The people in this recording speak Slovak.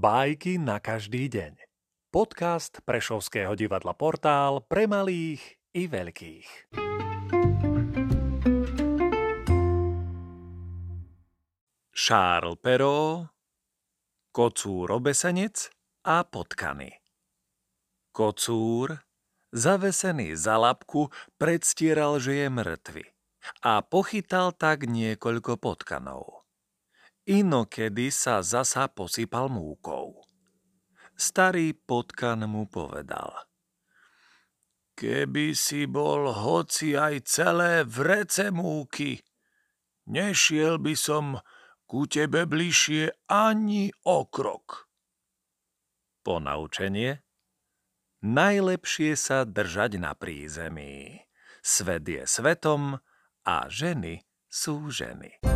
Bajky na každý deň. Podcast Prešovského divadla Portál pre malých i veľkých. Charles Perrault, Kocúr obesenec a potkany. Kocúr, zavesený za labku, predstieral, že je mŕtvy a pochytal tak niekoľko potkanov. Inokedy sa zasa posypal múkou. Starý potkan mu povedal. Keby si bol hoci aj celé vrece múky, nešiel by som ku tebe bližšie ani o krok. Ponaučenie? Najlepšie sa držať na prízemí. Svet je svetom a ženy sú ženy.